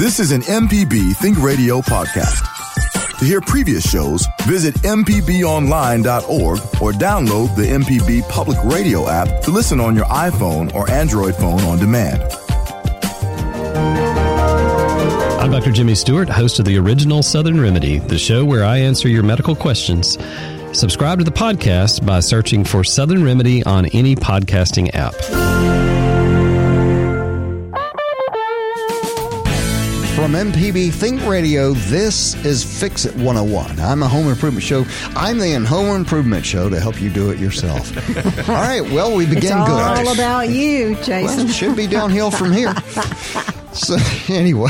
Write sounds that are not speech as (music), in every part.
This is an MPB Think Radio podcast. To hear previous shows, visit MPBOnline.org or download the MPB Public Radio app to listen on your iPhone or Android phone on demand. I'm Dr. Jimmy Stewart, host of the original Southern Remedy, the show where I answer your medical questions. Subscribe to the podcast by searching for Southern Remedy on any podcasting app. From MPB Think Radio, this is Fix It 101. I'm a home improvement show. I'm the home improvement show to help you do it yourself. (laughs) all right, well, we begin it's good. all about you, Jason. Well, it should be downhill from here. (laughs) so, anyway.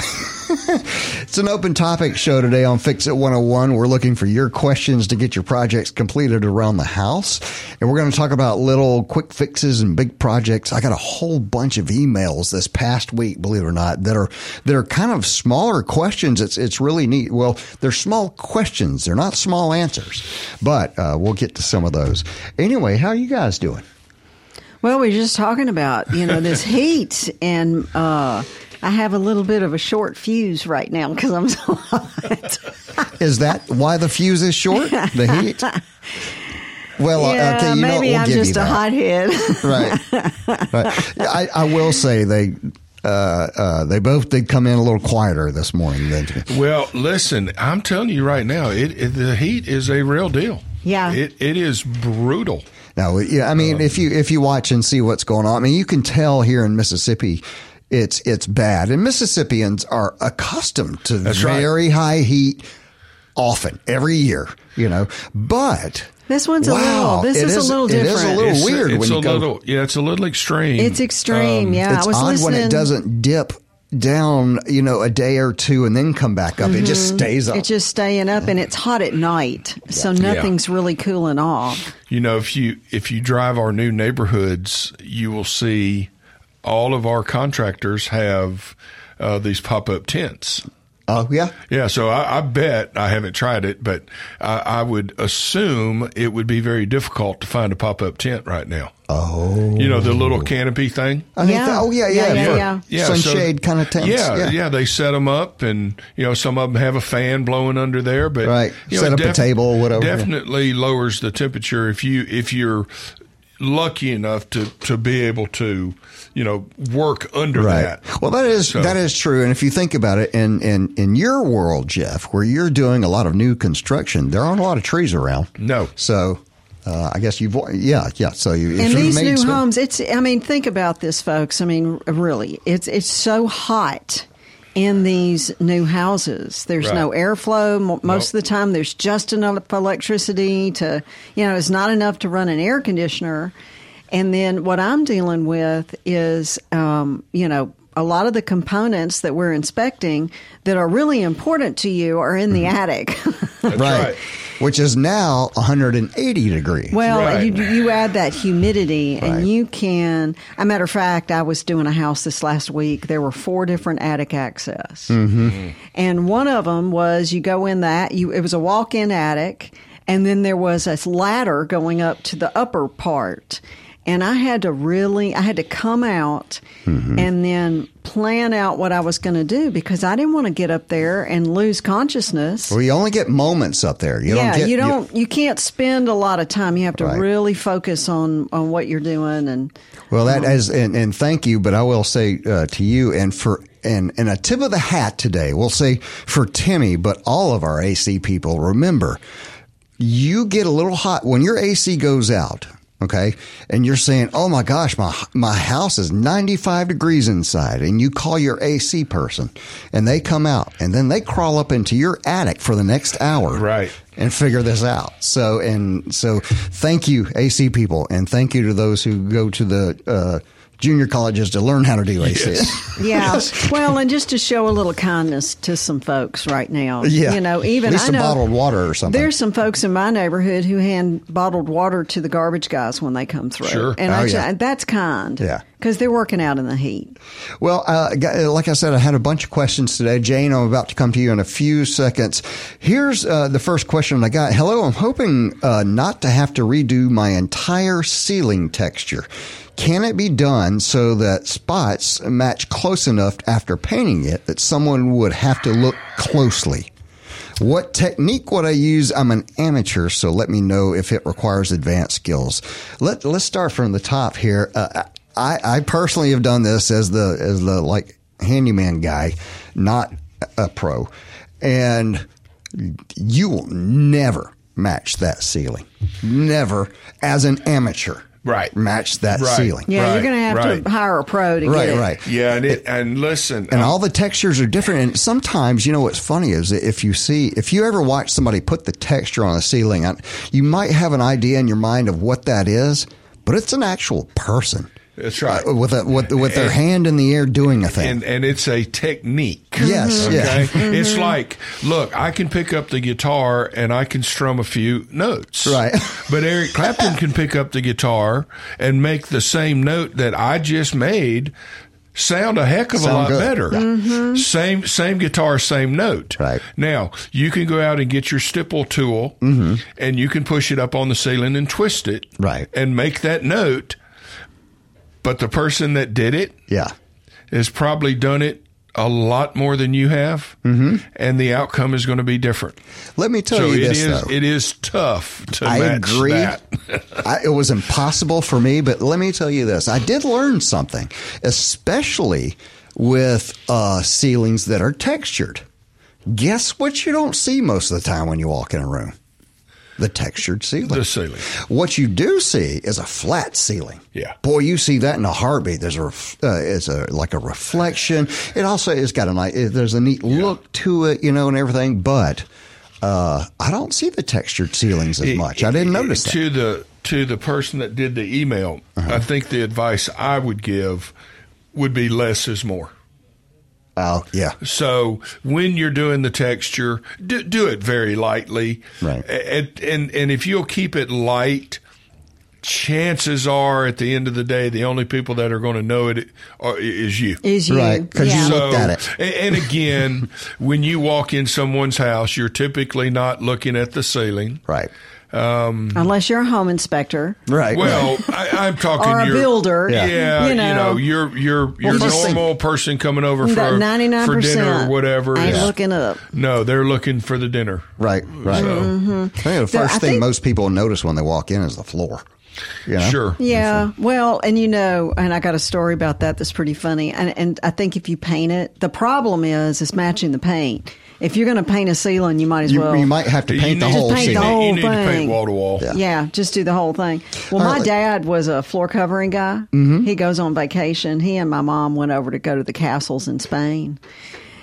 (laughs) it's an open topic show today on Fix It 101. We're looking for your questions to get your projects completed around the house. And we're going to talk about little quick fixes and big projects. I got a whole bunch of emails this past week, believe it or not, that are, that are kind of smaller questions. It's, it's really neat. Well, they're small questions. They're not small answers, but uh, we'll get to some of those. Anyway, how are you guys doing? Well, we are just talking about, you know, this (laughs) heat and, uh, I have a little bit of a short fuse right now because I'm (laughs) so hot. is that why the fuse is short? The heat? Well, yeah, okay, you maybe know, we'll I'm give just you a that. hothead. right. right. I, I will say they uh, uh, they both did come in a little quieter this morning. Than well, listen, I'm telling you right now, it, it, the heat is a real deal. Yeah, it, it is brutal. Now, yeah, I mean, um, if you if you watch and see what's going on, I mean, you can tell here in Mississippi it's it's bad. And Mississippians are accustomed to That's very right. high heat often every year, you know. But this one's wow, a little. This is, is, a little different. It is a little it's, weird it's when a you go. Little, yeah, it's a little extreme. It's extreme. Um, yeah, it's I was odd listening. when it doesn't dip down, you know, a day or two and then come back up. Mm-hmm. It just stays up. It's just staying up, and it's hot at night, yeah. so nothing's yeah. really cooling off. You know, if you if you drive our new neighborhoods, you will see all of our contractors have uh, these pop up tents. Oh yeah, yeah. So I, I, bet I haven't tried it, but I, I, would assume it would be very difficult to find a pop up tent right now. Oh, you know the little canopy thing. I mean, yeah. oh yeah, yeah, yeah, yeah, yeah. yeah. sunshade so, kind of tents. Yeah, yeah, yeah, They set them up, and you know some of them have a fan blowing under there, but right, you set know, up def- a table, or whatever. Definitely lowers the temperature if you if you're lucky enough to to be able to you know work under right. that. Well, that is so. that is true. And if you think about it, in in in your world, Jeff, where you're doing a lot of new construction, there aren't a lot of trees around. No, so. Uh, I guess you've, yeah, yeah. So you, and these new spend- homes, it's. I mean, think about this, folks. I mean, really, it's it's so hot in these new houses. There's right. no airflow. Most nope. of the time, there's just enough electricity to, you know, it's not enough to run an air conditioner. And then what I'm dealing with is, um, you know, a lot of the components that we're inspecting that are really important to you are in the Mm-hmm. attic. (laughs) right. right. Which is now 180 degrees. Well, right. you, you add that humidity, Right. and you can. A matter of fact, I was doing a house this last week. There were four different attic access, Mm-hmm. and one of them was you go in that you. It was a walk-in attic, and then there was a ladder going up to the upper part. And I had to really, I had to come out Mm-hmm. and then plan out what I was going to do because I didn't want to get up there and lose consciousness. Well, you only get moments up there. You yeah, don't get, you don't. You, can't spend a lot of time. You have to Right. really focus on on what you're doing. And Well, that that is, and, and thank you, but I will say uh, to you and for and and a tip of the hat today. We'll say for Timmy, but all of our AC people. Remember, you get a little hot when your AC goes out. Okay. And you're saying, Oh my gosh, my, my house is 95 degrees inside. And you call your AC person and they come out and then they crawl up into your attic for the next hour. Right. And figure this out. So, and so thank you, AC people. And thank you to those who go to the, uh, junior colleges to learn how to do AC. (laughs) yeah, well, and just to show a little kindness to some folks right now. Yeah. you know, even At least I some know bottled water or something. There's some folks in my neighborhood who hand bottled water to the garbage guys when they come through. Sure. and Oh, I, yeah. that's kind. Yeah. because they're working out in the heat. Well, uh, like I said, I had a bunch of questions today. Jane, I'm about to come to you in a few seconds. Here's uh, the first question I got. Hello, I'm hoping uh, not to have to redo my entire ceiling texture. Can it be done so that spots match close enough after painting it that someone would have to look closely? What technique would I use? I'm an amateur, so let me know if it requires advanced skills. Let Let's start from the top here. Uh, I, I personally have done this as the as the like handyman guy, not a pro, and you will never match that ceiling. Never as an amateur. Right. Match that Right. ceiling. Yeah, Right, you're going to have right. to hire a pro to Right, get it. right. Right. Yeah, and it, and listen, And um, all the textures are different. And sometimes, you know, what's funny is that if you see, if you ever watch somebody put the texture on a ceiling, you might have an idea in your mind of what that is, but it's an actual person that's right. uh, with a, with, with their hand in the air doing a thing. and and it's a technique. Yes, Okay. yeah. It's like, look, I can pick up the guitar and I can strum a few notes. Right. But Eric Clapton can pick up the guitar and make the same note that I just made sound a heck of a lot good. better. Yeah. Same same guitar, same note. Right. Now, you can go out and get your stipple tool and you can push it up on the ceiling and twist it. Right. And make that note. But the person that did it yeah. has probably done it a lot more than you have, mm-hmm. and the outcome is going to be different. Let me tell so you it this, is though. it is tough to I match agree. that. (laughs) I, it was impossible for me, but let me tell you this: I did learn something, especially with uh, ceilings that are textured. Guess what? You don't see most of the time when you walk in a room. The textured ceiling. the ceiling. What you do see is a flat ceiling. Yeah. Boy, you see that in a heartbeat. There's a, uh, it's a, like a reflection. It also has got a nice, there's a neat look to it, you know, and everything, but, uh, I don't see the textured ceilings as much. I didn't notice that. to the to the person that did the email. Uh-huh. I think the advice I would give would be less is more. Oh, yeah. So when you're doing the texture, do, do it very lightly. Right. And, and and if you'll keep it light, chances are at the end of the day, the only people that are going to know it are, is you. Is you. Right, 'cause you yeah. look- looked at it. a- And again, (laughs) when you walk in someone's house, you're typically not looking at the ceiling. Right. Unless you're a home inspector Right. Well, I, I'm talking or a your, builder. Yeah, Yeah. you know, your your your just think- normal person coming over for That 99% for dinner or whatever. ain't is- looking up. No, they're looking for the dinner. Right. Right. So, mm-hmm. I think the So first I thing think- most people notice when they walk in is the floor. You know? Sure. Yeah. Well, and you know, and I got a story about that that's pretty funny. And, and I think if you paint it, the problem is, is matching the paint. If you're going to paint a ceiling, you might as You, well. you might have to You paint the whole paint the ceiling. whole you need to paint wall to wall. Yeah. Yeah, just do the whole thing. Well, All my right. dad was a floor covering guy. Mm-hmm. He goes on vacation. He and my mom went over to go to the castles in Spain.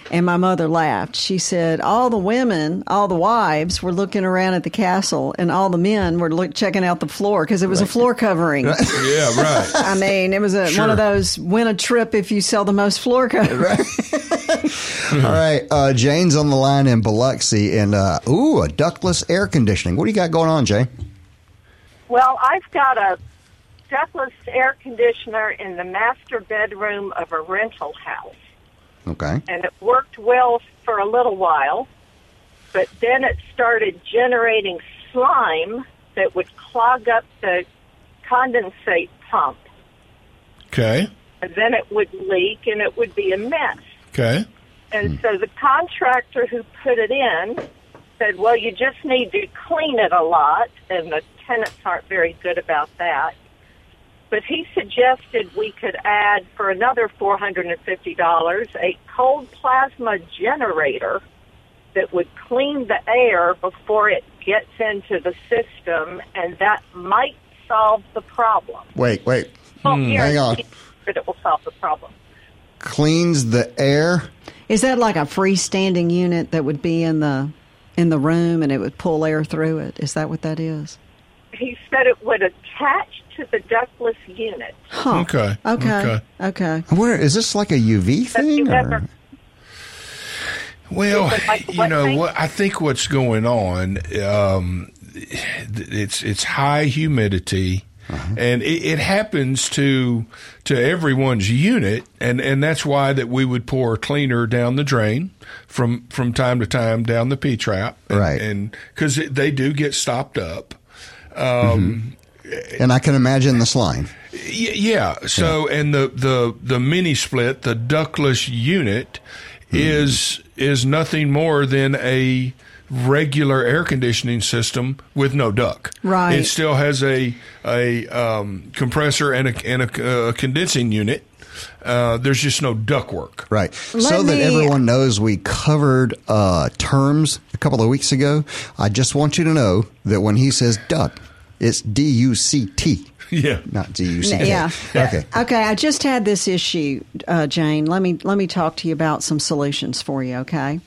And my mother laughed. She said, All the women, all the wives were looking around at the castle, and all the men were look, checking out the floor because it was a floor covering. (laughs) Yeah, right. I mean, it was a, one of those win a trip if you sell the most floor (laughs) covering. (laughs) All right. Uh, Jane's on the line in Biloxi, and uh, ooh, a ductless air conditioning. What do you got going on, Jane? Well, I've got a ductless air conditioner in the master bedroom of a rental house, Okay. and it worked well for a little while, but then it started generating slime that would clog up the condensate pump, Okay. and then it would leak and it would be a mess. Okay. And hmm. so the contractor who put it in said, well, you just need to clean it a lot, and the tenants aren't very good about that. But he suggested we could add, for another $450, a cold plasma generator that would clean the air before it gets into the system, and that might solve the problem. Wait, wait. Well, hmm. Hang on. guaranteed that it will solve the problem. Cleans the air. Is that like a freestanding unit that would be in the in the room and it would pull air through it? Is that what that is? He said it would attach to the ductless unit. Huh. Okay. Okay. Okay. Okay. I wonder, is this like a UV Have you thing? ever- Well, like you know thing? what I think what's going on. Um, it's it's high humidity, and it, it happens to to everyone's unit, and and that's why that we would pour cleaner down the drain from from time to time down the P trap, Right. And because they do get stopped up. Um, And I can imagine the slime. Y- yeah. So, and the, the, the mini split, the ductless unit is, is nothing more than a regular air conditioning system with no duct. Right. It still has a, a, um, compressor and a, and a, uh, condensing unit. Uh, there's just no duct work. Right. Let so that everyone knows we covered uh, terms a couple of weeks ago. I just want you to know that when he says duct, it's D U C T, (laughs) Yeah. not D U C T. Yeah. (laughs) Okay. Okay, I just had this issue, uh, Jane. Let me let me talk to you about some solutions for you. Okay,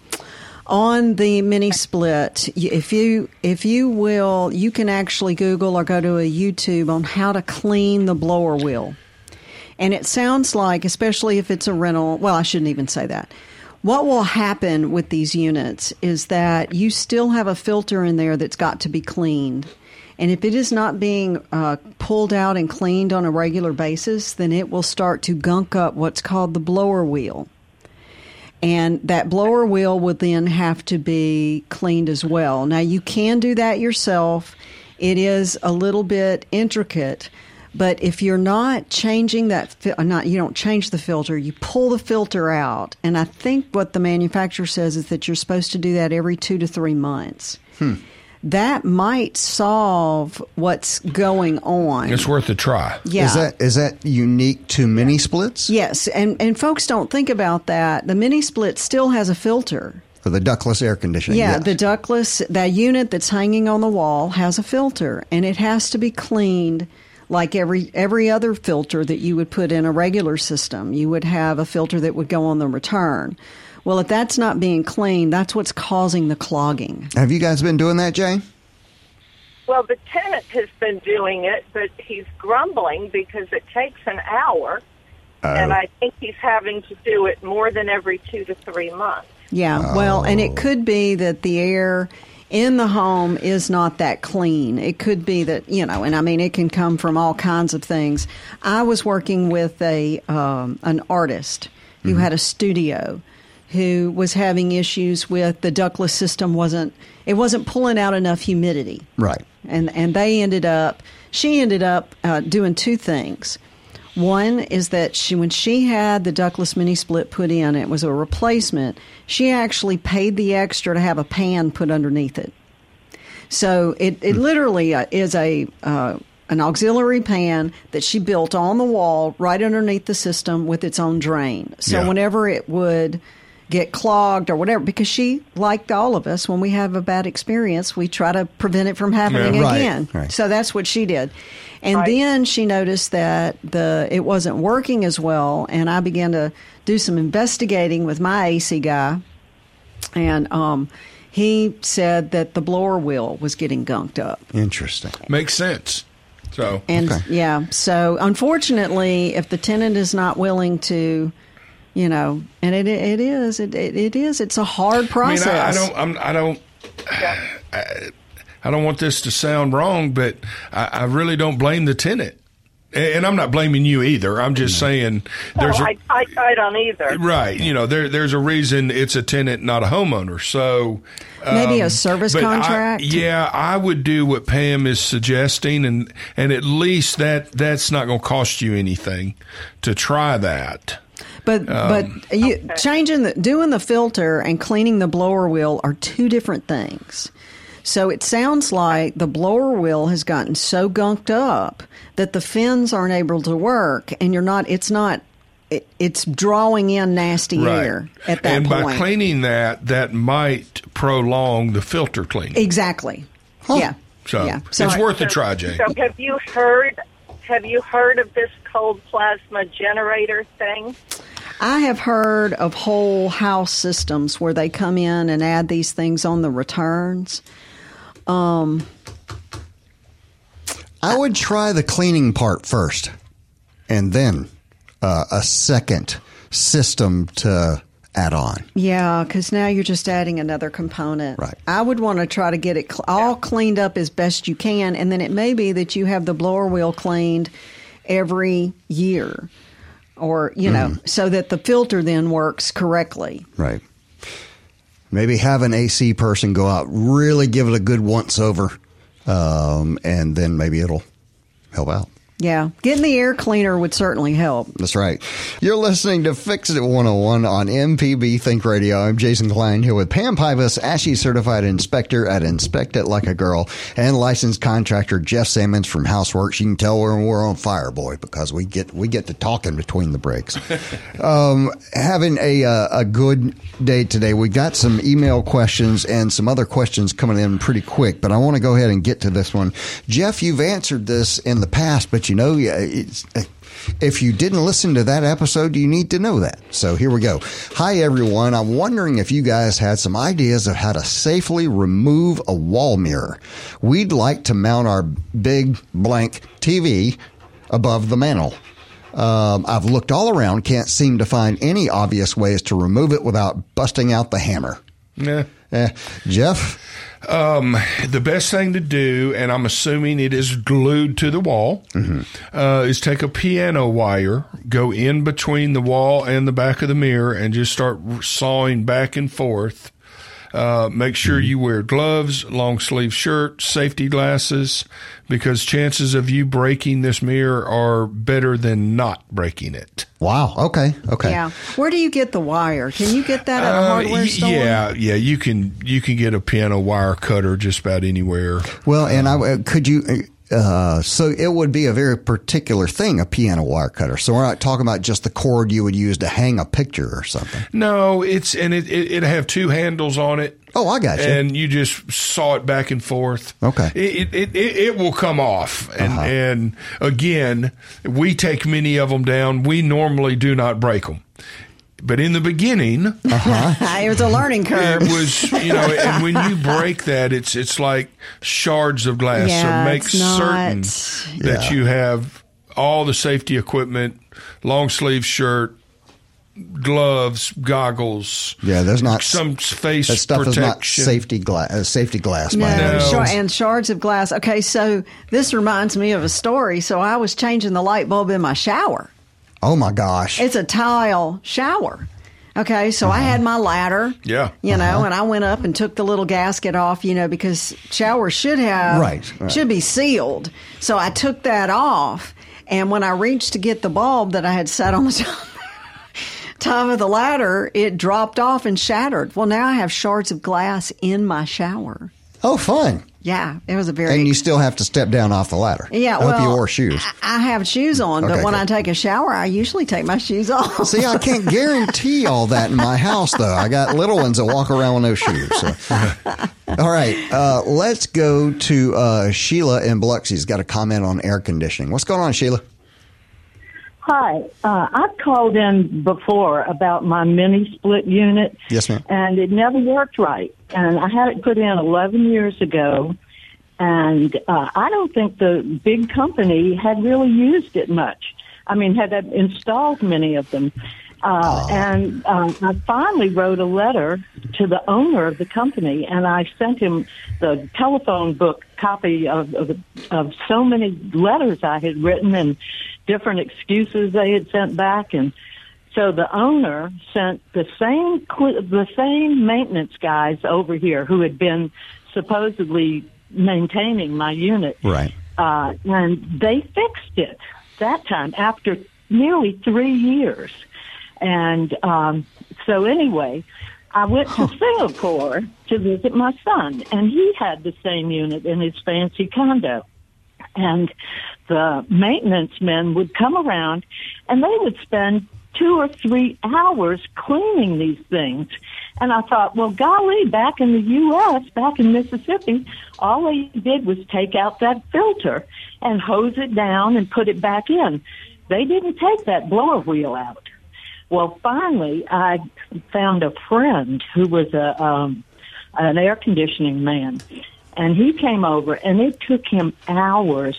on the mini split, if you if you will, you can actually Google or go to a YouTube on how to clean the blower wheel. And it sounds like, especially if it's a rental, well, I shouldn't even say that. What will happen with these units is that you still have a filter in there that's got to be cleaned. And if it is not being uh, pulled out and cleaned on a regular basis, then it will start to gunk up what's called the blower wheel. And that blower wheel would then have to be cleaned as well. Now, you can do that yourself. It is a little bit intricate, but if you're not changing that, uh, not you don't change the filter, you pull the filter out. And I think what the manufacturer says is that you're supposed to do that every two to three months. That might solve what's going on. It's worth a try. yeah. Is that is that unique to mini splits? Yes, and and folks don't think about that. The mini split still has a filter. For the ductless air conditioning? Yeah, yes. the ductless that unit that's hanging on the wall has a filter, and it has to be cleaned like every every other filter that you would put in a regular system. You would have a filter that would go on the return. Well, if that's not being cleaned, that's what's causing the clogging. Have you guys been doing that, Jay? Well, the tenant has been doing it, but he's grumbling because it takes an hour, and I think he's having to do it more than every two to three months. Yeah, well, and it could be that the air in the home is not that clean. It could be that, you know, and I mean, it can come from all kinds of things. I was working with a um, an artist who had a studio who was having issues with the ductless system wasn't it wasn't pulling out enough humidity. Right. and and they ended up she ended up uh, doing two things. One is that she when she had the ductless mini split put in it was a replacement she actually paid the extra to have a pan put underneath it. So it, it literally uh, is a uh, an auxiliary pan that she built on the wall right underneath the system with its own drain. So Yeah. whenever it would get clogged or whatever because she like all of us when we have a bad experience we try to prevent it from happening Yeah. Right, again right. so that's what she did and Right. then she noticed that the it wasn't working as well and i began to do some investigating with my ac guy and um, he said that the blower wheel was getting gunked up Interesting. Makes sense. So, and Okay. yeah, so unfortunately, if the tenant is not willing to, you know, and it it is it it, it is it's a hard I mean, process. I, I don't, I'm, I don't, I, I don't want this to sound wrong, but I, I really don't blame the tenant. And and I'm not blaming you either. I'm just saying there's no, a, I, I, I don't either. right. You know, there there's a reason it's a tenant, not a homeowner. So Maybe a um, service but I- contract? yeah, I would do what Pam is suggesting, and and at least that that's not going to cost you anything to try that. But Um, but you, changing the doing the filter and cleaning the blower wheel are two different things. So it sounds like the blower wheel has gotten so gunked up that the fins aren't able to work, and you're not. It's not. It, it's drawing in nasty air at that and point. by cleaning that, that might prolong the filter cleaning. exactly. Yeah. So, yeah. it's worth a try, Jay. So have you heard? Have you heard of this cold plasma generator thing? I have heard of whole house systems where they come in and add these things on the returns. I would try the cleaning part first, and then uh, a second system to add on. Yeah, because now you're just adding another component. Right. I would want to try to get it cl- all cleaned up as best you can, and then it may be that you have the blower wheel cleaned every year, or you know, so that the filter then works correctly. Right. Maybe have an AC person go out, really give it a good once over, um, and then maybe it'll help out. Yeah, getting the air cleaner would certainly help. That's right. You're listening to Fix It 101 on MPB Think Radio. I'm Jason Klein here with Pam Pybas, ASHI certified inspector at Inspect It Like a Girl, and licensed contractor Jeff Salmons from House Works. You can tell we're, we're on fire, boy, because we get we get to talking between the breaks. (laughs) um, having a uh, a good day today. We got some email questions and some other questions coming in pretty quick, but I want to go ahead and get to this one. Jeff, you've answered this in the past, but you know, if you didn't listen to that episode, you need to know that. So here we go. Hi, everyone. I'm wondering if you guys had some ideas of how to safely remove a wall mirror. We'd like to mount our big blank TV above the mantle. Um, I've looked all around, can't seem to find any obvious ways to remove it without busting out the hammer. Yeah. Eh, Jeff? Um, the best thing to do, and I'm assuming it is glued to the wall, mm-hmm. uh, is take a piano wire, go in between the wall and the back of the mirror, and just start sawing back and forth uh, make sure you wear gloves, long sleeve shirt, safety glasses, because chances of you breaking this mirror are better than not breaking it. Wow. Okay. Okay. Yeah. Where do you get the wire? Can you get that at a uh, hardware uh, store? Yeah. Yeah. You can. You can get a piano wire cutter just about anywhere. Well, and I uh, could you uh, so it would be a very particular thing, a piano wire cutter. So we're not talking about just the cord you would use to hang a picture or something. No, it's and it it, it have two handles on it. Oh, I got you. And you just saw it back and forth. Okay. It it, it, it will come off, and uh-huh. and again, we take many of them down. We normally do not break them. But in the beginning, uh-huh. (laughs) it was a learning curve. It was, you know, and when you (laughs) break that, it's it's like shards of glass. Yeah, so make certain that yeah. you have all the safety equipment, long sleeve shirt, gloves, goggles. Yeah, there's not some face that stuff protection. is not safety glass. Uh, safety glass. No, no. and shards of glass. Okay, so this reminds me of a story. So I was changing the light bulb in my shower Oh my gosh. It's a tile shower. Okay, so uh-huh. I had my ladder. Yeah. You know, uh-huh. and I went up and took the little gasket off, you know, because showers should have right, right. should be sealed. So I took that off and when I reached to get the bulb that I had set on the (laughs) top, top of the ladder, it dropped off and shattered. Well, now I have shards of glass in my shower. Oh, fun. Yeah, it was a very. And you still have to step down off the ladder. Yeah, I well, hope you wore shoes. I have shoes on, okay, but when good. I take a shower, I usually take my shoes off. (laughs) See, I can't guarantee all that in my house, though. I got little ones that walk around with no shoes. So. (laughs) all right, uh, let's go to uh, Sheila in Biloxi's got a comment on air conditioning. What's going on, Sheila? Hi, uh, I've called in before about my mini split unit. Yes, ma'am. And it never worked right. And I had it put in 11 years ago. And uh, I don't think the big company had really used it much. I mean, had installed many of them. Uh, oh. And uh, I finally wrote a letter to the owner of the company, and I sent him the telephone book copy of, of, of so many letters I had written and different excuses they had sent back and so the owner sent the same the same maintenance guys over here who had been supposedly maintaining my unit. Right. Uh, and they fixed it that time after nearly three years. And um, so anyway, I went to Singapore to visit my son, and he had the same unit in his fancy condo. And the maintenance men would come around and they would spend two or three hours cleaning these things. And I thought, well, golly, back in the U.S., back in Mississippi, all they did was take out that filter and hose it down and put it back in. They didn't take that blower wheel out. Well, finally, I found a friend who was a um, an air conditioning man, and he came over, and it took him hours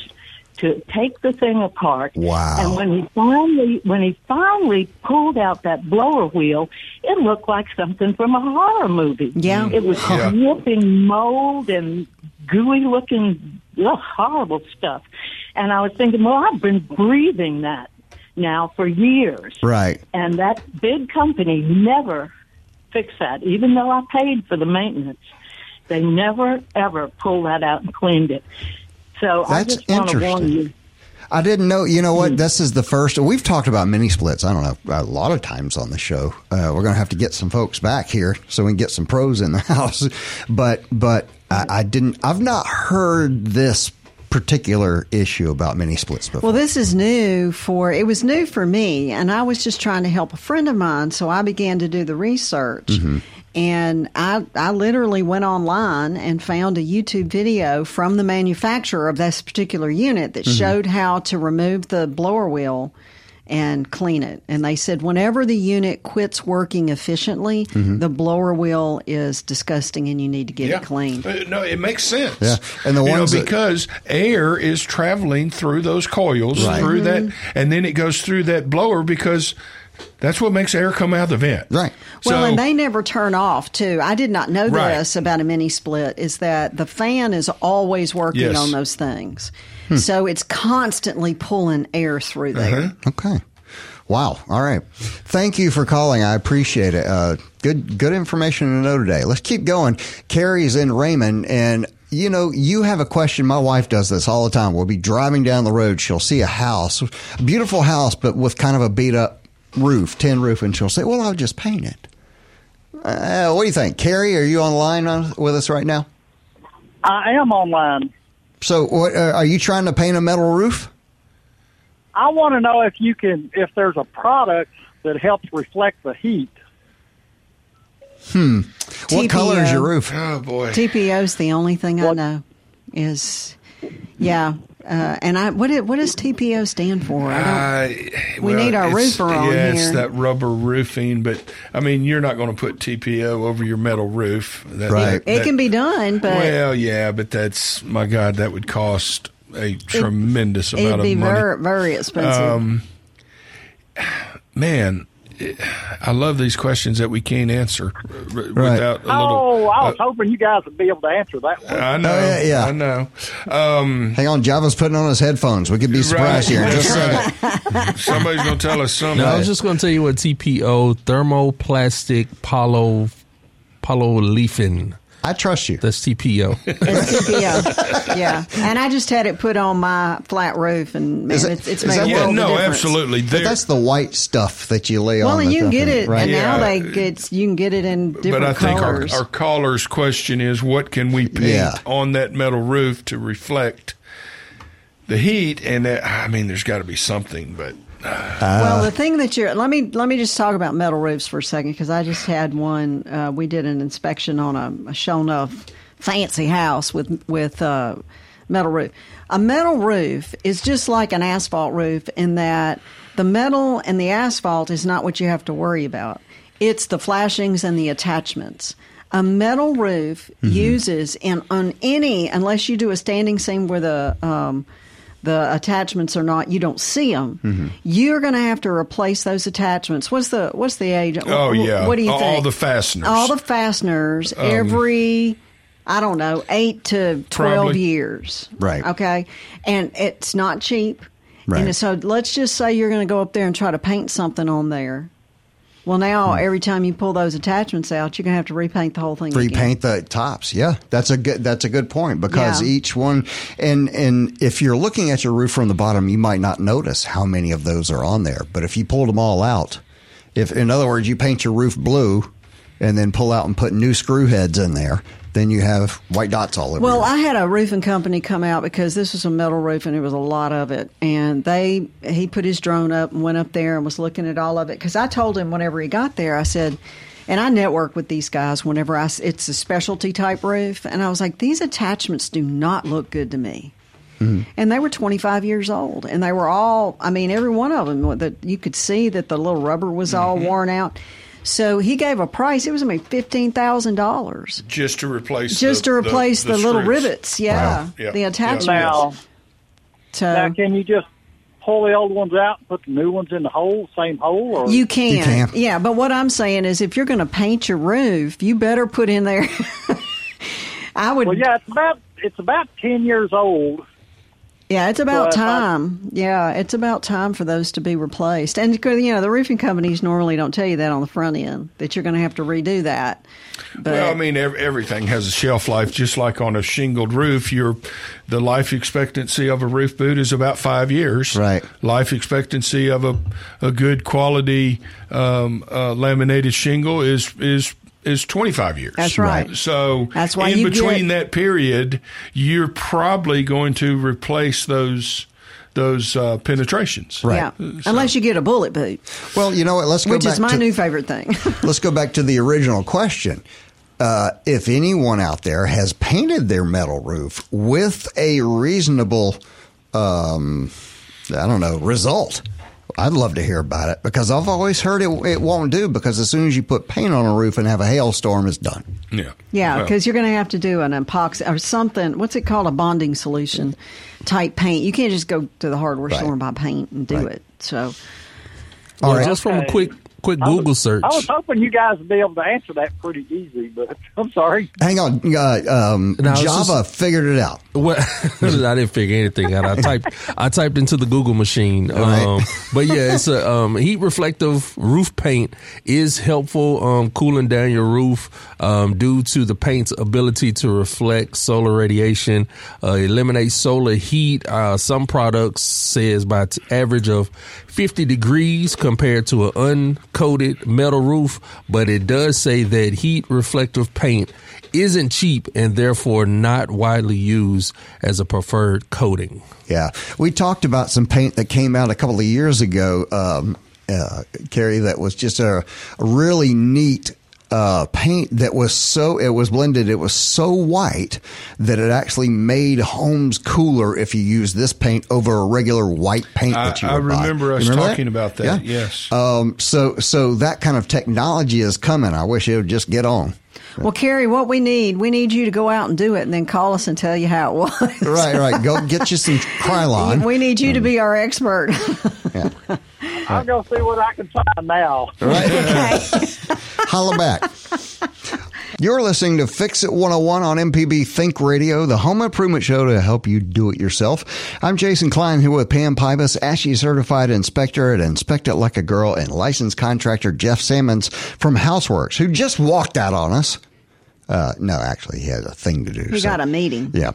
to take the thing apart. Wow. And when he finally when he finally pulled out that blower wheel, it looked like something from a horror movie. Yeah. It was yeah. dripping mold and gooey looking ugh, horrible stuff. And I was thinking, well, I've been breathing that now for years. Right. And that big company never fixed that, even though I paid for the maintenance. They never ever pulled that out and cleaned it. So That's I just want to warn you. I didn't know. You know what? This is the first. We've talked about mini splits. I don't know a lot of times on the show. Uh, we're going to have to get some folks back here so we can get some pros in the (laughs) house. But but I, I didn't. I've not heard this particular issue about mini splits before. Well, this is new for it was new for me, and I was just trying to help a friend of mine, so I began to do the research. Mm-hmm. And I, I literally went online and found a YouTube video from the manufacturer of this particular unit that Mm-hmm. showed how to remove the blower wheel and clean it. And they said whenever the unit quits working efficiently, Mm-hmm. the blower wheel is disgusting and you need to get it cleaned. Uh, No, it makes sense. Yeah. And the You know, ones that- because air is traveling through those coils, Right. through Mm-hmm. that, and then it goes through that blower because that's what makes air come out of the vent. Right. Well, So- and they never turn off too. I did not know Right. this about a mini split. Is that the fan is always working Yes. on those things, Hmm. so it's constantly pulling air through there. Uh-huh. Okay. Wow. All right. Thank you for calling. I appreciate it. Uh, good, good information to know today. Let's keep going. Carrie's in Raymond and you know, you have a question. My wife does this all the time. We'll be driving down the road. She'll see a house, a beautiful house, but with kind of a beat up roof, tin roof, and she'll say, well, I'll just paint it. Uh, what do you think? Carrie, are you online on, with us right now? I am online. So, what, uh, are you trying to paint a metal roof? I want to know if you can, if there's a product that helps reflect the heat. Hmm. What color is your roof? Oh boy. TPO is the only thing I know. Is yeah, uh, and I what it, what does TPO stand for? I don't. I- We well, need our it's- roofer on yeah, it's here. that rubber roofing, but I mean, you're not going to put TPO over your metal roof. That, Right. that- it that- can be done, but well, yeah, but that's my God, that would cost a tremendous it'd amount be of money. It'd be very very expensive. Um, Man, it- I love these questions that we can't answer r- without a little. oh, I was uh, hoping you guys would be able to answer that one. I know, Oh, yeah, yeah. I know. Um, Hang on, Java's putting on his headphones. We could be surprised here in just a second. right. Somebody's going to tell us something. No, I was just going to tell you what TPO thermoplastic poly polyolefin. I trust you. That's TPO. It's TPO, yeah. And I just had it put on my flat roof, and man, Is it- it's, it's is made that a yeah, world of no, difference. absolutely. But that's the white stuff that you lay on. Well, on. and the you can get it, right? and now Yeah. they get you can get it in different colors. but I think our, our caller's question is what can we paint Yeah. on that metal roof to reflect the heat? And that, I mean, there's got to be something, but well, the thing that you're let me let me just talk about metal roofs for a second because I just had one. Uh, we did an inspection on a, a show enough fancy house with with uh, metal roof. A metal roof is just like an asphalt roof in that the metal and the asphalt is not what you have to worry about. It's the flashings and the attachments. A metal roof uses in on any unless you do a standing seam where the um, the attachments are not you don't see them Mm-hmm. you're going to have to replace those attachments what's the what's the age Oh, yeah. what do you All think all the fasteners. Um, all the fasteners every i don't know 8 to 12 Probably. years Right. okay and it's not cheap Right. and so let's just say you're going to go up there and try to paint something on there well now Hmm. every time you pull those attachments out you're going to have to repaint the whole thing again. repaint the tops. Yeah, that's a good that's a good point because Yeah. each one and and if you're looking at your roof from the bottom, you might not notice how many of those are on there. But if you pulled them all out, if in other words you paint your roof blue and then pull out and put new screw heads in there, then you have white dots all over. Well, your- I had a roofing company come out because this was a metal roof and it was a lot of it. And they he put his drone up and went up there and was looking at all of it because I told him whenever he got there, I said, and I network with these guys whenever I, it's a specialty type roof, and I was like, these attachments do not look good to me. Mm-hmm. And they were 25 years old, and they were all. I mean, every one of them that you could see that the little rubber was all mm-hmm. worn out. So he gave a price. It was going to fifteen thousand dollars just to replace just the- to replace the, little rivets. Yeah, Wow. Yeah. the Yeah. attachments. Now, So now, can you just pull the old ones out and put the new ones in the hole, same hole? Or you can, You can. yeah. But what I'm saying is, if you're going to paint your roof, you better put in there. (laughs) I would. Well, yeah, it's about it's about ten years old. Yeah, it's about But I- time. yeah, it's about time for those to be replaced. And you know, the roofing companies normally don't tell you that on the front end that you're going to have to redo that. But well, I mean, ev- everything has a shelf life, just like on a shingled roof. Your the life expectancy of a roof boot is about five years. Right. Life expectancy of a a good quality um, uh, laminated shingle is is is 25 years. That's right. So That's why in between get- that period, you're probably going to replace those those uh, penetrations. yeah, unless you get a bullet boot, Well, you know what? Let's go which back is my to, new favorite thing. (laughs) Let's go back to the original question. Uh, if anyone out there has painted their metal roof with a reasonable, um, I don't know, result, I'd love to hear about it because I've always heard it, it won't do because as soon as you put paint on a roof and have a hailstorm, it's done. Yeah. Yeah, Well, because you're going to have to do an epoxy or something. What's it called? A bonding solution type paint. You can't just go to the hardware Right. store and buy paint and do Right. it. So, All Well, right. just from a quick quick I was- Google search. I was hoping you guys would be able to answer that pretty easy, but (laughs) I'm sorry. Hang on. Uh, um, No, Java just- figured it out. Well, (laughs) I didn't figure anything out. I (laughs) typed I typed into the Google machine. Right. Um, but yeah, it's a um, heat reflective roof paint is helpful um, cooling down your roof um, due to the paint's ability to reflect solar radiation, uh, eliminate solar heat. Uh, some products says by t- average of 50 degrees compared to an uncoated metal roof, but it does say that heat reflective paint isn't cheap and therefore not widely used as a preferred coating. Yeah, we talked about some paint that came out a couple of years ago, um, uh, Carrie. That was just a, a really neat uh, paint that was so it was blended. It was so white that it actually made homes cooler if you use this paint over a regular white paint I, that you I would buy. remember us remember talking about that. Yeah. Yes. Um, so so that kind of technology is coming. I wish it would just get on. Well, Carrie, what we need, we need you to go out and do it, and then call us and tell you how it was. Right, right. Go get you some Krylon. we need you to be our expert. I'm going to see what I can find now. Right. Holla back. You're listening to Fix It 101 on MPB Think Radio, the home improvement show to help you do it yourself. I'm Jason Klein here with Pam Pybas, ASHI certified inspector at Inspect It Like a Girl, and licensed contractor Jeff Salmons from House Works, who just walked out on us. Uh, no, actually, he had a thing to do. He so. got a meeting. yeah.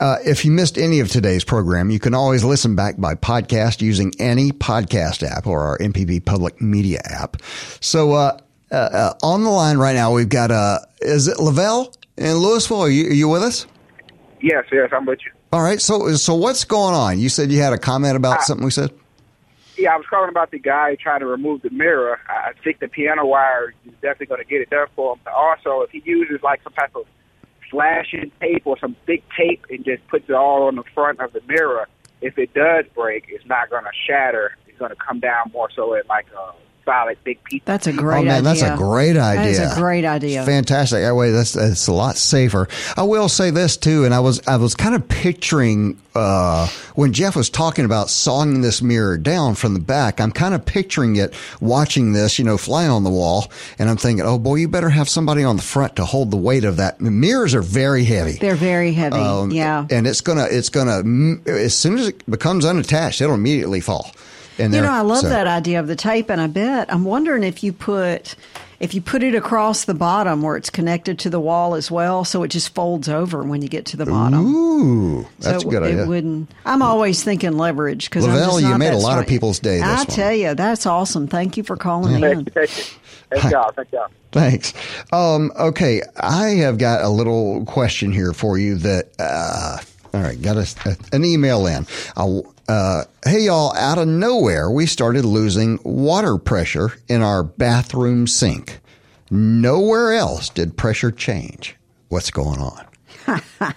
Uh, if you missed any of today's program, you can always listen back by podcast using any podcast app or our MPB public media app. So, uh, uh, uh, on the line right now, we've got, uh, is it Lavelle in Louisville? Are you, are you with us? Yes, yes, I'm with you. All right. So, so what's going on? You said you had a comment about something we said? Yeah, I was calling about the guy trying to remove the mirror. I I think the piano wire is definitely going to get it done for him. But also, if he uses like some type of flashing tape or some thick tape and just puts it all on the front of the mirror, if it does break, it's not going to shatter. It's going to come down more so at like a solid big piece. That's a great oh man, idea. that's a great idea. That is a great idea. Fantastic. That way, that's that's a lot safer. I will say this too, and I was I was kind of picturing uh, when Jeff was talking about sawing this mirror down from the back. I'm kind of picturing it watching this, you know, fly on the wall, and I'm thinking, oh boy, you better have somebody on the front to hold the weight of that. The mirrors are very heavy. They're very heavy. Um, yeah. and it's gonna it's gonna as soon as it becomes unattached, it'll immediately fall. And You know, I love so- that idea of the tape, and I bet I'm wondering if you put if you put it across the bottom where it's connected to the wall as well, so it just folds over when you get to the bottom. Ooh, that's so a good it idea. wouldn't. I'm always thinking leverage because Lavelle, you made a lot of people's day this I one. tell you, that's awesome. Thank you for calling in. Thank you. Thank you. Thank y'all. Thank y'all. Thanks. Um, okay, I have got a little question here for you that. Uh, all right, got a, an email in. I'll, uh, hey y'all, out of nowhere, we started losing water pressure in our bathroom sink. Nowhere else did pressure change. What's going on? (laughs)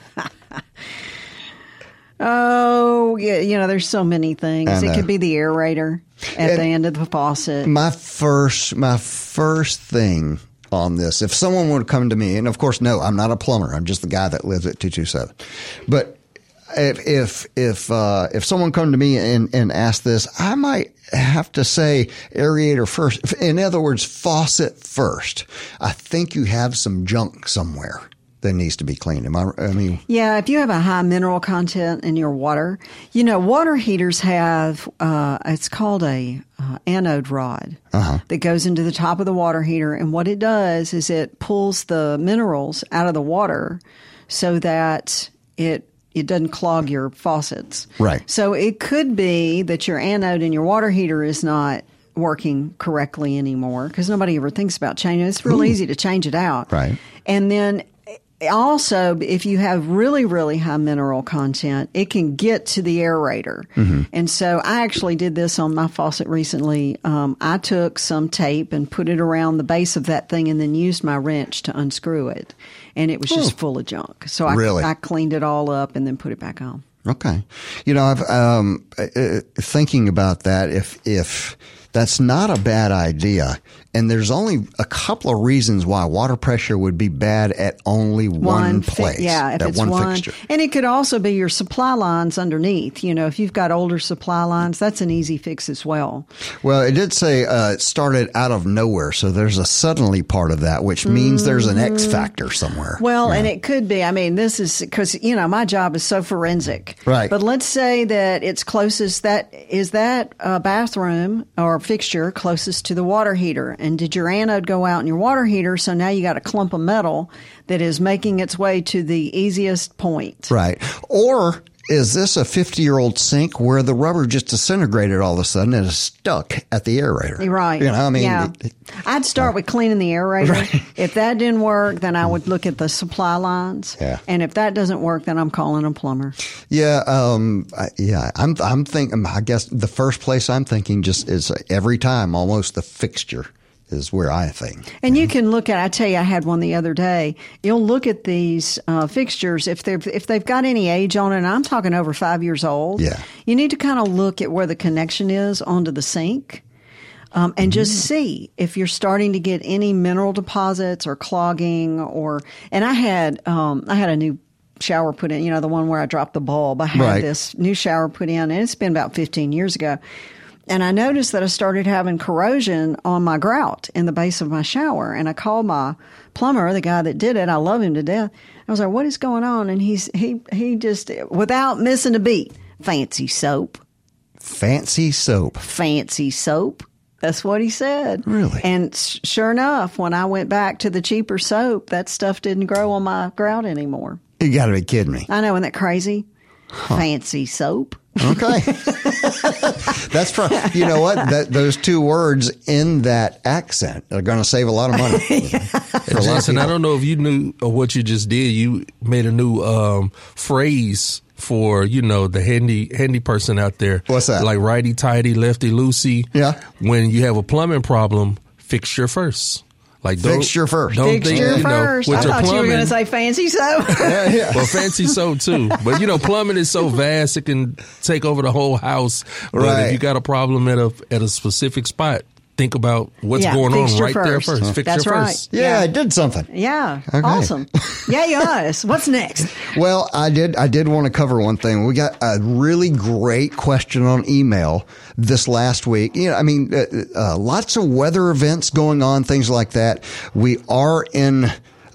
Oh, yeah, you know, there's so many things. It could be the aerator at And- the end of the faucet. my first my first thing on this if someone would come to me and of course no i'm not a plumber i'm just the guy that lives at 227 but if if if uh, if someone come to me and and ask this i might have to say aerator first in other words faucet first i think you have some junk somewhere that needs to be cleaned. Am I? I mean, Yeah, if you have a high mineral content in your water, you know, water heaters have, uh, it's called a uh, anode rod that goes into the top of the water heater. And what it does is it pulls the minerals out of the water so that it, it doesn't clog your faucets. Right. So it could be that your anode in your water heater is not working correctly anymore because nobody ever thinks about changing it. It's real easy to change it out. Right. And then also, if you have really, really high mineral content, it can get to the aerator. And so I actually did this on my faucet recently. Um, I took some tape and put it around the base of that thing and then used my wrench to unscrew it. And it was just full of junk. So I, Really? I cleaned it all up and then put it back on. Okay. You know, I've um, uh, uh, thinking about that. If if that's not a bad idea, and there's only a couple of reasons why water pressure would be bad at only one, fi- place. yeah, if that it's one, one, fixture. and it could also be your supply lines underneath. You know, if you've got older supply lines, that's an easy fix as well. Well, it did say uh, it started out of nowhere, so there's a suddenly part of that, which means there's an X factor somewhere. Mm-hmm. Well, and it could be. I mean, this is because you know my job is so forensic, Right. But let's say that it's closest. That is that uh, bathroom or fixture closest to the water heater, and did your anode go out in your water heater? So now you got a clump of metal that is making its way to the easiest point. Right. Or is this a 50 year old sink where the rubber just disintegrated all of a sudden and is stuck at the aerator? Right. You know, I mean, yeah. it- it- I'd start with cleaning the aerator. If that didn't work, then I would look at the supply lines. Yeah. And if that doesn't work, then I'm calling a plumber. yeah, um, I, yeah, I'm, I'm thinking, I guess the first place I'm thinking just is every time almost the fixture is where I think. And you can look at. I tell you, I had one the other day. You'll look at these uh, fixtures if they've if they've got any age on it. And I'm talking over five years old. Yeah. You need to kind of look at where the connection is onto the sink. Um, and just see if you're starting to get any mineral deposits or clogging or and I had um, I had a new shower put in you know the one where I dropped the bulb I had Right. this new shower put in and it's been about 15 years ago and I noticed that I started having corrosion on my grout in the base of my shower. And I called my plumber, the guy that did it. I love him to death. I was like, "What is going on?" And he's he he just without missing a beat, fancy soap, Fancy soap. fancy soap. That's what he said. Really? And s- sure enough, when I went back to the cheaper soap, that stuff didn't grow on my grout anymore. You got to be kidding me. I know, isn't that crazy? Fancy soap. Okay. (laughs) That's from, you know what? That, those two words in that accent are going to save a lot of money. (laughs) And Jason, I don't know if you knew of what you just did. You made a new um, phrase for you know the handy handy person out there. What's that? Like righty tighty, lefty loosey. Yeah. When you have a plumbing problem, fix your first. Like don't- Fixture first. Don't Fixture think, you know, first. I your thought you were going to say fancy soap. (laughs) well, fancy soap too. But you know, plumbing is so (laughs) vast it can take over the whole house. But Right. if you got a problem at a at a specific spot, think about what's Yeah, going on fixture right there first. first. Fixture That's right. first. yeah, Yeah. I did something. Yeah. Okay. Awesome. (laughs) yeah, yes. What's next? Well, I did. I did want to cover one thing. We got a really great question on email this last week. You know, I mean, uh, uh, lots of weather events going on, things like that. We are in.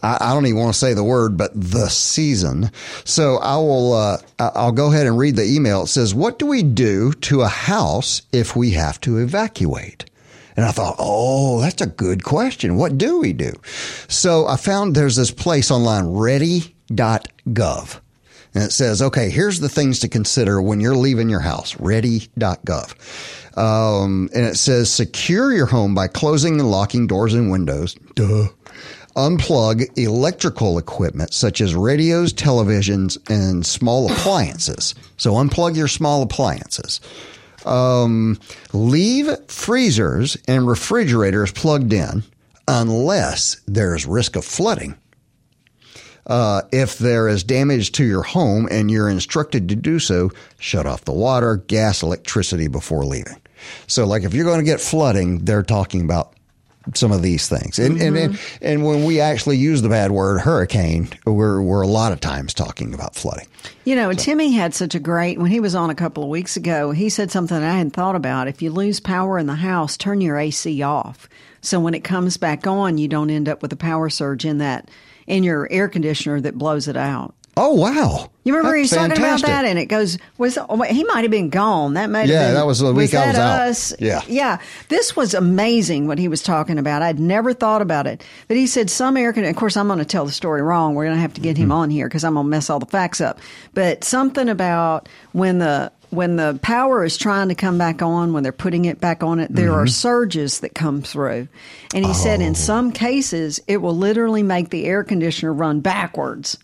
I I don't even want to say the word, but the season. So I will. Uh, I'll go ahead and read the email. It says, "What do we do to a house if we have to evacuate?" And I thought, oh, that's a good question. What do we do? So I found there's this place online, ready.gov. And it says, okay, here's the things to consider when you're leaving your house, ready.gov. Um, and it says, secure your home by closing and locking doors and windows. Duh. Unplug electrical equipment such as radios, televisions, and small appliances. So unplug your small appliances. Um, leave freezers and refrigerators plugged in unless there's risk of flooding. Uh, if there is damage to your home and you're instructed to do so, shut off the water, gas, electricity before leaving. So, like if you're going to get flooding, they're talking about some of these things. And, and, and, mm-hmm. and when we actually use the bad word hurricane, we're, we're a lot of times talking about flooding. You know, Timmy had such a great, when he was on a couple of weeks ago, he said something I hadn't thought about. If you lose power in the house, turn your AC off. So when it comes back on, you don't end up with a power surge in that, in your air conditioner that blows it out. Oh, wow. You remember he was That's talking about that, and it goes was oh, he might have been gone. That might have Yeah, been, that was the week I was out. Us? Yeah. yeah. This was amazing what he was talking about. I'd never thought about it, but he said some air. Con- of course, I'm going to tell the story wrong. We're going to have to get Mm-hmm. him on here because I'm going to mess all the facts up. But something about when the when the power is trying to come back on, when they're putting it back on it, there are Mm-hmm. surges that come through. And he said Oh. in some cases, it will literally make the air conditioner run backwards.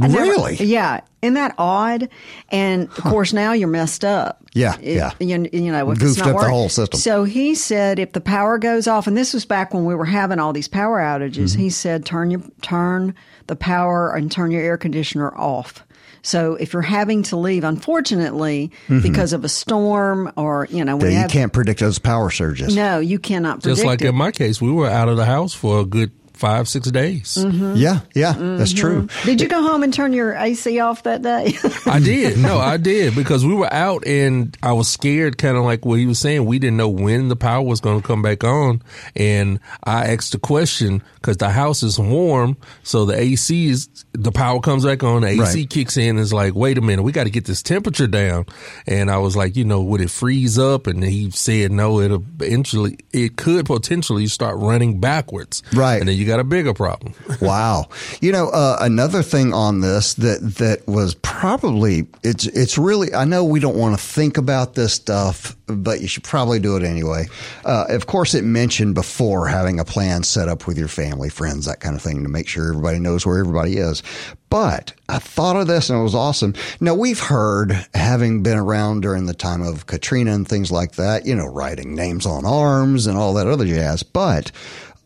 I never- Really? yeah. Isn't that odd? And of course, now you're messed up. Yeah, It- yeah. You, you know, if Goofed it's not up the whole system. So he said, if the power goes off, and this was back when we were having all these power outages, Mm-hmm. he said, turn your turn the power and turn your air conditioner off. So if you're having to leave, unfortunately, because of a storm or you know, when Mm-hmm. Yeah, you you have, can't predict those power surges. no, you cannot predict Just like it. in my case, we were out of the house for a good five, six days. Mm-hmm. Yeah, yeah, that's true. Did you go home and turn your AC off that day? (laughs) I did. No, I did because we were out and I was scared, kind of like what he was saying. We didn't know when the power was going to come back on. And I asked the question because the house is warm. So the AC is, the power comes back on, the AC Right. kicks in. It's like, wait a minute, we got to get this temperature down. And I was like, you know, would it freeze up? And he said, no, it'll eventually, it could potentially start running backwards. Right. And then you got a bigger problem. (laughs) Wow. You know, uh, another thing on this that that was probably it's it's really I know we don't want to think about this stuff, but you should probably do it anyway. Uh, of course, it mentioned before having a plan set up with your family, friends, that kind of thing to make sure everybody knows where everybody is. But I thought of this and it was awesome. Now we've heard, having been around during the time of Katrina and things like that, you know, writing names on arms and all that other jazz. But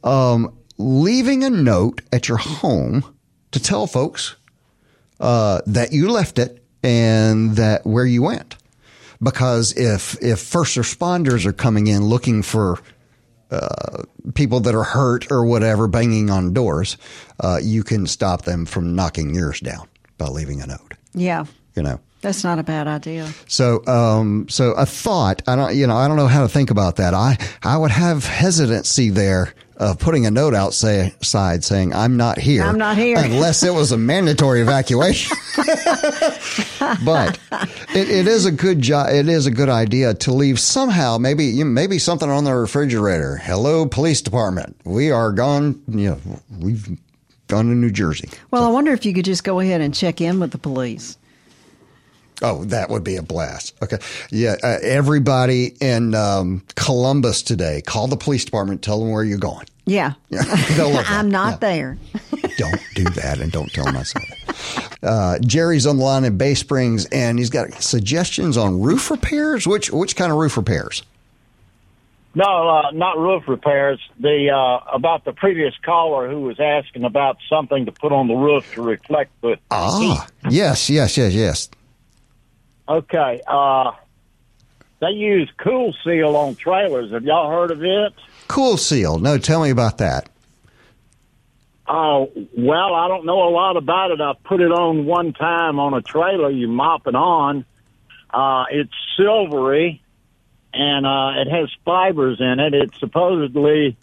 um, leaving a note at your home to tell folks uh, that you left it and that where you went. Because if if first responders are coming in looking for uh, people that are hurt or whatever, banging on doors, uh, you can stop them from knocking yours down by leaving a note. yeah, You know. that's not a bad idea. So, um, so a thought. I don't, you know, I don't know how to think about that. I, I would have hesitancy there of putting a note outside saying I'm not here. I'm not here. unless it was a mandatory evacuation. (laughs) but it, it is a good job. It is a good idea to leave somehow. Maybe you maybe something on the refrigerator. Hello, police department. We are gone. You know, we've gone to New Jersey. Well, I wonder if you could just go ahead and check in with the police. Oh, that would be a blast. Okay. Yeah. Uh, everybody in um, Columbus today, call the police department, tell them where you're going. Yeah. Yeah. (laughs) They'll love that. (laughs) I'm not Yeah. there. (laughs) Don't do that and don't tell them I said it. Uh, Jerry's on the line in Bay Springs and he's got suggestions on roof repairs. Which, which kind of roof repairs? No, uh, not roof repairs. The uh, about the previous caller who was asking about something to put on the roof to reflect the Ah, yes, yes, yes, yes. Okay, uh, they use Kool Seal on trailers. Have y'all heard of it? Kool Seal. No, tell me about that. Oh, well, I don't know a lot about it. I put it on one time on a trailer. You mop it on. Uh, it's silvery, and uh, it has fibers in it. It supposedly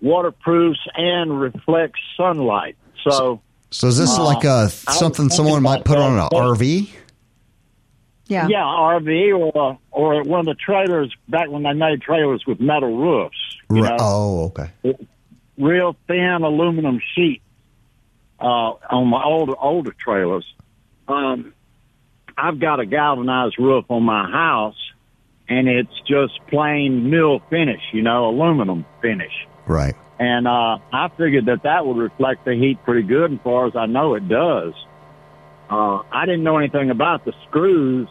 waterproofs and reflects sunlight. So, So is this Uh, like uh, something someone might put on an. RV? Yeah. yeah, RV or or one of the trailers back when they made trailers with metal roofs. You Right. know? Oh, okay. real thin aluminum sheet uh, on my older older trailers. Um, I've got a galvanized roof on my house, and it's just plain mill finish, you know, aluminum finish. Right. And uh, I figured that that would reflect the heat pretty good, and as far as I know, it does. Uh, I didn't know anything about the screws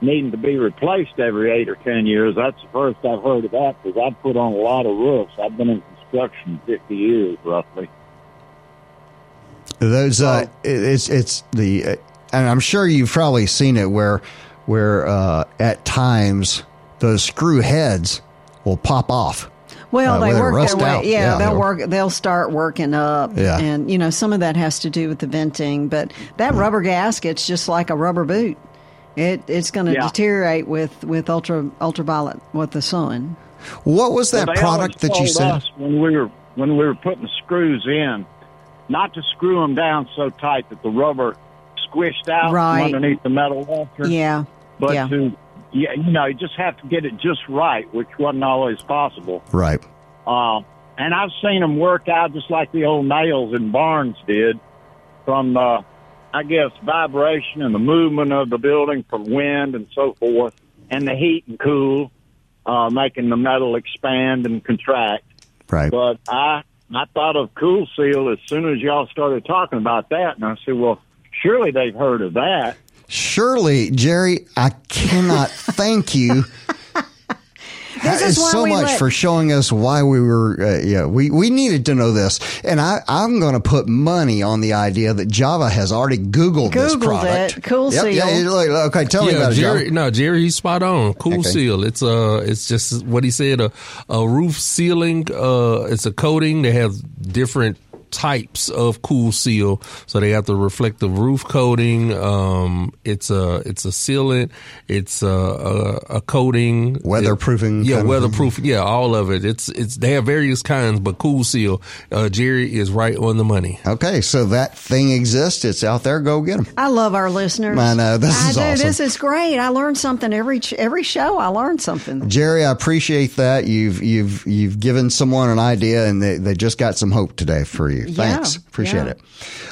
needing to be replaced every eight or ten years. That's the first I've heard of that because I've put on a lot of roofs. I've been in construction 50 years roughly. Those uh, it- it's it's the uh, and I'm sure you've probably seen it where where uh, at times those screw heads will pop off. Well, uh, they work rust their way. out. Yeah, they'll they'll- work. They'll start working up. Yeah. and you know some of that has to do with the venting. But that rubber gasket's just like a rubber boot. It it's going to Yeah. deteriorate with with ultra ultraviolet with the sun. What was that Well, product that you said? when we were when we were putting the screws in, not to screw them down so tight that the rubber squished out from Right. underneath the metal washer. Yeah, but yeah. to yeah, you know, you just have to get it just right, which wasn't always possible. Right. Uh, and I've seen them work out just like the old nails in barns did from, uh, I guess, vibration and the movement of the building from wind and so forth, and the heat and cool, uh, making the metal expand and contract. Right. But I, I thought of Kool Seal as soon as y'all started talking about that, and I said, well, surely they've heard of that. Surely, Jerry, I cannot (laughs) thank you. This is why so much let- for showing us why we were. Uh, yeah, we we needed to know this, and I I'm going to put money on the idea that Java has already Googled, this product. it. Cool Yep, Seal. Yeah, yeah, look, look, okay, tell me yeah, about it, Jerry. Java. No, Jerry, he's spot on. Cool Okay. seal. It's uh, it's just what he said. A, a roof sealing. Uh, it's a coating. They have different types of Kool Seal. So they have the reflective roof coating. Um, it's a it's a sealant. It's a, a, a coating. Weatherproofing Yeah, kind of thing. weatherproofing. Yeah, all of it. It's it's they have various kinds, but Kool Seal. Uh, Jerry is right on the money. Okay, so that thing exists. It's out there. Go get them. I love our listeners. I know, this I is do. awesome. This is great. I learned something every every show. I learned something. Jerry, I appreciate that. You've you've you've given someone an idea, and they, they just got some hope today for you. Yeah, Thanks, appreciate yeah. it.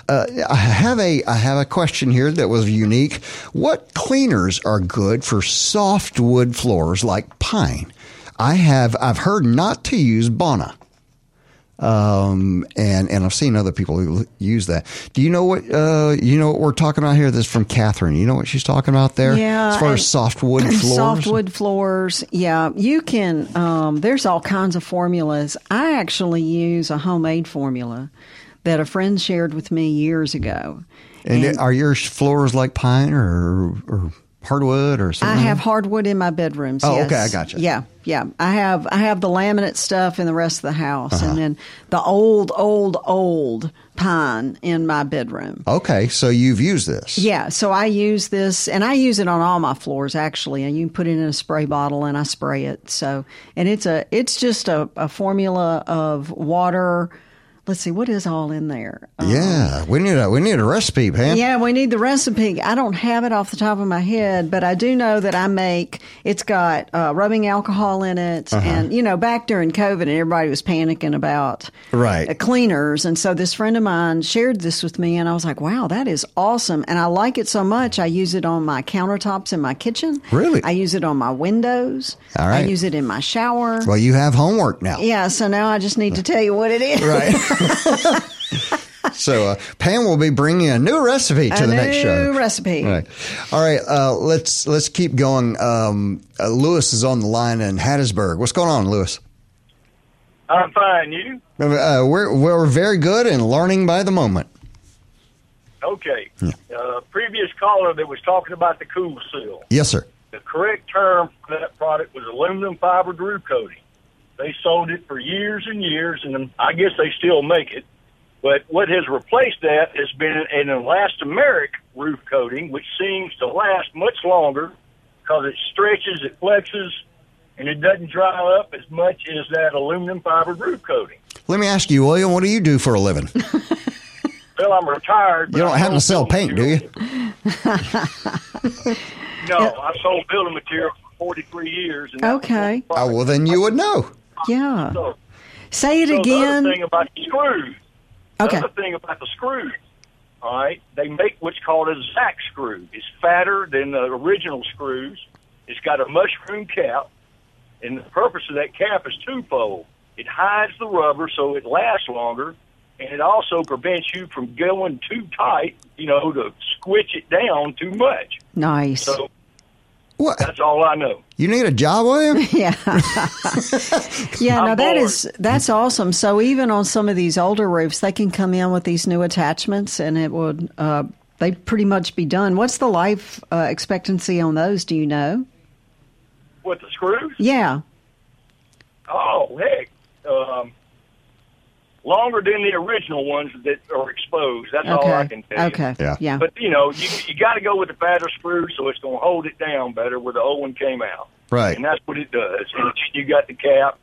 Uh, I have a I have a question here that was unique. What cleaners are good for soft wood floors like pine? I have I've heard not to use Bona. Um and and I've seen other people who use that. Do you know what uh you know what we're talking about here? This is from Catherine. You know what she's talking about there? Yeah, as far as soft wood (clears throat) floors. Softwood floors. Yeah, you can. Um, there's all kinds of formulas. I actually use a homemade formula that a friend shared with me years ago. And, And- are your floors like pine or, or hardwood or something? I have hardwood in my bedrooms. Oh, yes. okay, I got you. Yeah, yeah. I have I have the laminate stuff in the rest of the house, Uh-huh. and then the old, old, old pine in my bedroom. Okay, so you've used this. Yeah, so I use this, and I use it on all my floors actually. And you can put it in a spray bottle, and I spray it. So, and it's a, it's just a, a formula of water. Let's see, what is all in there? Um, Yeah, we need a we need a recipe, Pam. yeah, we need the recipe. I don't have it off the top of my head, but I do know that I make. It's got uh, rubbing alcohol in it, Uh-huh. and you know, back during COVID, and everybody was panicking about Right. uh, cleaners, and so this friend of mine shared this with me, and I was like, "Wow, that is awesome!" And I like it so much, I use it on my countertops in my kitchen. Really? I use it on my windows. All right. I use it in my shower. Well, you have homework now. Yeah, so now I just need to tell you what it is. Right. (laughs) (laughs) so uh, Pam will be bringing a new recipe to A the next show. new recipe. All right. All right. Uh, let's let's keep going. Um, uh, Lewis is on the line in Hattiesburg. What's going on, Lewis? I'm fine. You? Uh, we're we're very good and learning by the moment. Okay. Uh, previous caller that was talking about the Kool Seal. Yes, sir. The correct term for that product was aluminum fiber roof coating. They sold it for years and years, and I guess they still make it. But what has replaced that has been an elastomeric roof coating, which seems to last much longer because it stretches, it flexes, and it doesn't dry up as much as that aluminum fiber roof coating. Let me ask you, William. What do you do for a living? (laughs) Well, I'm retired. You don't I happen to sell paint, do you? (laughs) No, I sold building material for 43 years. And Okay. Oh well, then you would know. Yeah. So, Say it so The again. other thing about the screws. Okay. The thing about the screws. All right, they make what's called a ZAC screw. It's fatter than the original screws. It's got a mushroom cap, and the purpose of that cap is twofold. It hides the rubber so it lasts longer, and it also prevents you from going too tight. You know, to squish it down too much. Nice. So What? that's all I know. You need a job, William? (laughs) Yeah. (laughs) yeah, I'm now that bored. is that's awesome. So even on some of these older roofs, they can come in with these new attachments and it would uh they pretty much be done. What's the life uh, expectancy on those, do you know? What the screws? Yeah. Oh heck, um, longer than the original ones that are exposed. That's all I can tell you. Okay. Yeah. Yeah. But you know, you you got to go with the fatter screw, so it's going to hold it down better where the old one came out. Right. And that's what it does. And you got the cap,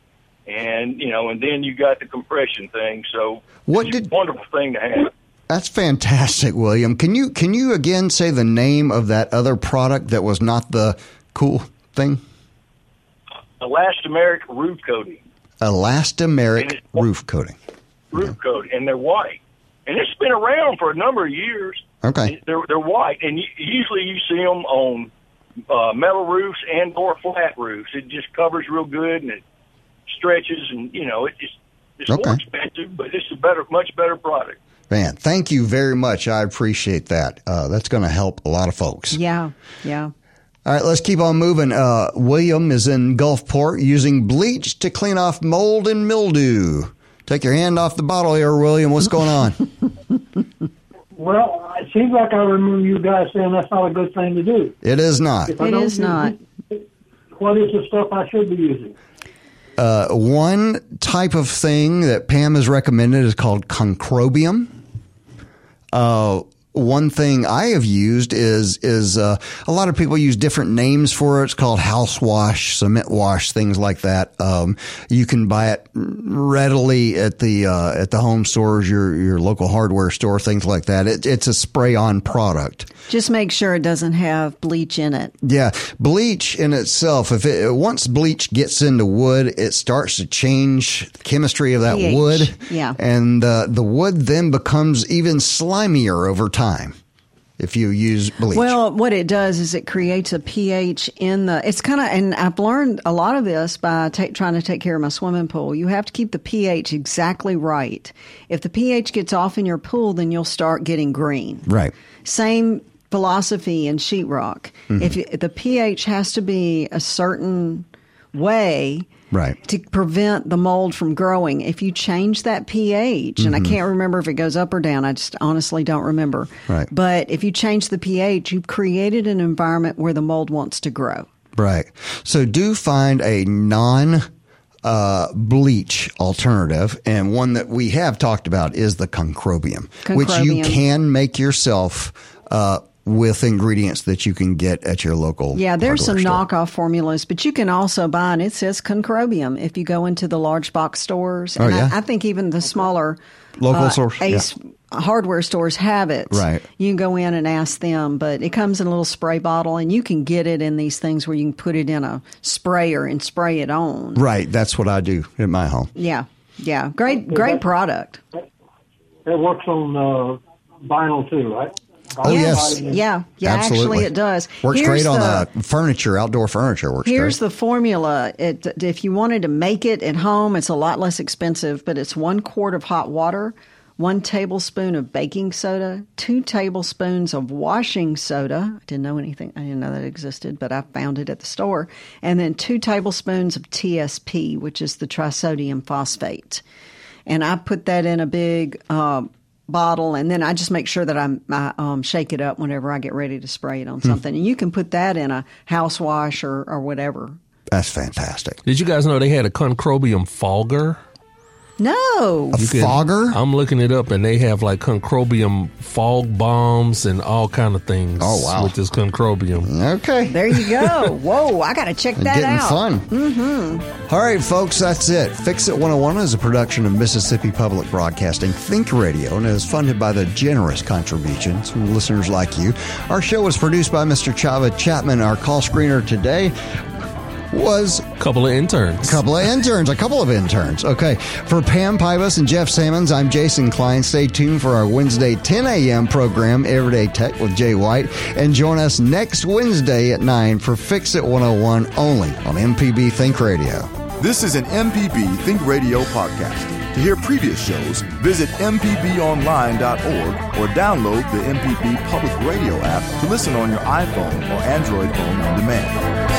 and you know, and then you got the compression thing. So What it's a did- wonderful thing to have. That's fantastic, William. Can you can you again say the name of that other product that was not the cool thing? Elastomeric roof coating, Elastomeric roof coating. Roof coat, and they're white. And it's been around for a number of years. Okay. They're they're white, and you, usually you see them on uh, metal roofs and or flat roofs. It just covers real good, and it stretches, and you know, it just it's Okay. more expensive, but it's a better, much better product. Man, thank you very much. I appreciate that. Uh, that's going to help a lot of folks. yeah. Yeah. All right, let's keep on moving. Uh, William is in Gulfport using bleach to clean off mold and mildew. Take your hand off the bottle here, William. What's going on? (laughs) Well, it seems like I remember you guys saying that's not a good thing to do. it is not. If I don't not. it, What is the stuff I should be using? Uh, one type of thing that Pam has recommended is called concrobium. Uh, one thing I have used is is uh, a lot of people use different names for it. It's called house wash, cement wash, things like that. Um, you can buy it readily at the uh, at the home stores, your your local hardware store, things like that. It, it's a spray on product. Just make sure it doesn't have bleach in it. Yeah, bleach in itself, if it once bleach gets into wood, it starts to change the chemistry of that pH, wood. yeah. and uh, the wood then becomes even slimier over time if you use bleach. Well, what it does is it creates a pH in the. It's kind of, and I've learned a lot of this by ta trying to take care of my swimming pool. You have to keep the pH exactly right. If the pH gets off in your pool, then you'll start getting green. right. Same philosophy in sheetrock. Mhm. If you, the pH has to be a certain way Right. to prevent the mold from growing. If you change that pH, and I Mhm. can't remember if it goes up or down, I just honestly don't remember. Right. But if you change the pH, you've created an environment where the mold wants to grow. Right. So do find a non uh, bleach alternative, and one that we have talked about is the concrobium, which you can make yourself uh, with ingredients that you can get at your local. Yeah, there's some store. knockoff formulas, but you can also buy, and it says concrobium if you go into the large box stores. Oh, and yeah? I, I think even the smaller Local uh, source, Ace hardware stores have it. Right. You can go in and ask them, but it comes in a little spray bottle, and you can get it in these things where you can put it in a sprayer and spray it on. Right. That's what I do at my home. Yeah, yeah, great, great product. It works on uh, vinyl too, right? Oh, yes. Yeah, yeah. Absolutely. Actually, it does. Works Here's great on the- uh, furniture, outdoor furniture. Works Here's great. the formula. It, if you wanted to make it at home, it's a lot less expensive, but it's one quart of hot water, one tablespoon of baking soda, two tablespoons of washing soda. I didn't know anything. I didn't know that existed, but I found it at the store. And then two tablespoons of TSP, which is the trisodium phosphate. And I put that in a big uh, bottle, and then I just make sure that I'm, I um, shake it up whenever I get ready to spray it on Hmm. something. And you can put that in a house wash or, or whatever. That's fantastic. Did you guys know they had a concrobium fogger? No. You can- I'm looking it up, and they have like concrobium fog bombs and all kind of things. Oh, wow. With this concrobium. Okay. There you go. (laughs) Whoa, I got to check that out. Getting out. fun. Mm-hmm. All right, folks, that's it. Fix It 101 is a production of Mississippi Public Broadcasting Think Radio and is funded by the generous contributions from listeners like you. Our show was produced by Mr. Chava Chapman. Our call screener today was a couple of interns. A couple of interns, a couple of interns. Okay. For Pam Pybas and Jeff Salmons, I'm Jason Klein. Stay tuned for our Wednesday 10 a.m. program, Everyday Tech with Jay White. And join us next Wednesday at 9 for Fix It 101 only on MPB Think Radio. This is an MPB Think Radio podcast. To hear previous shows, visit MPBOnline.org or download the MPB Public Radio app to listen on your iPhone or Android phone on demand.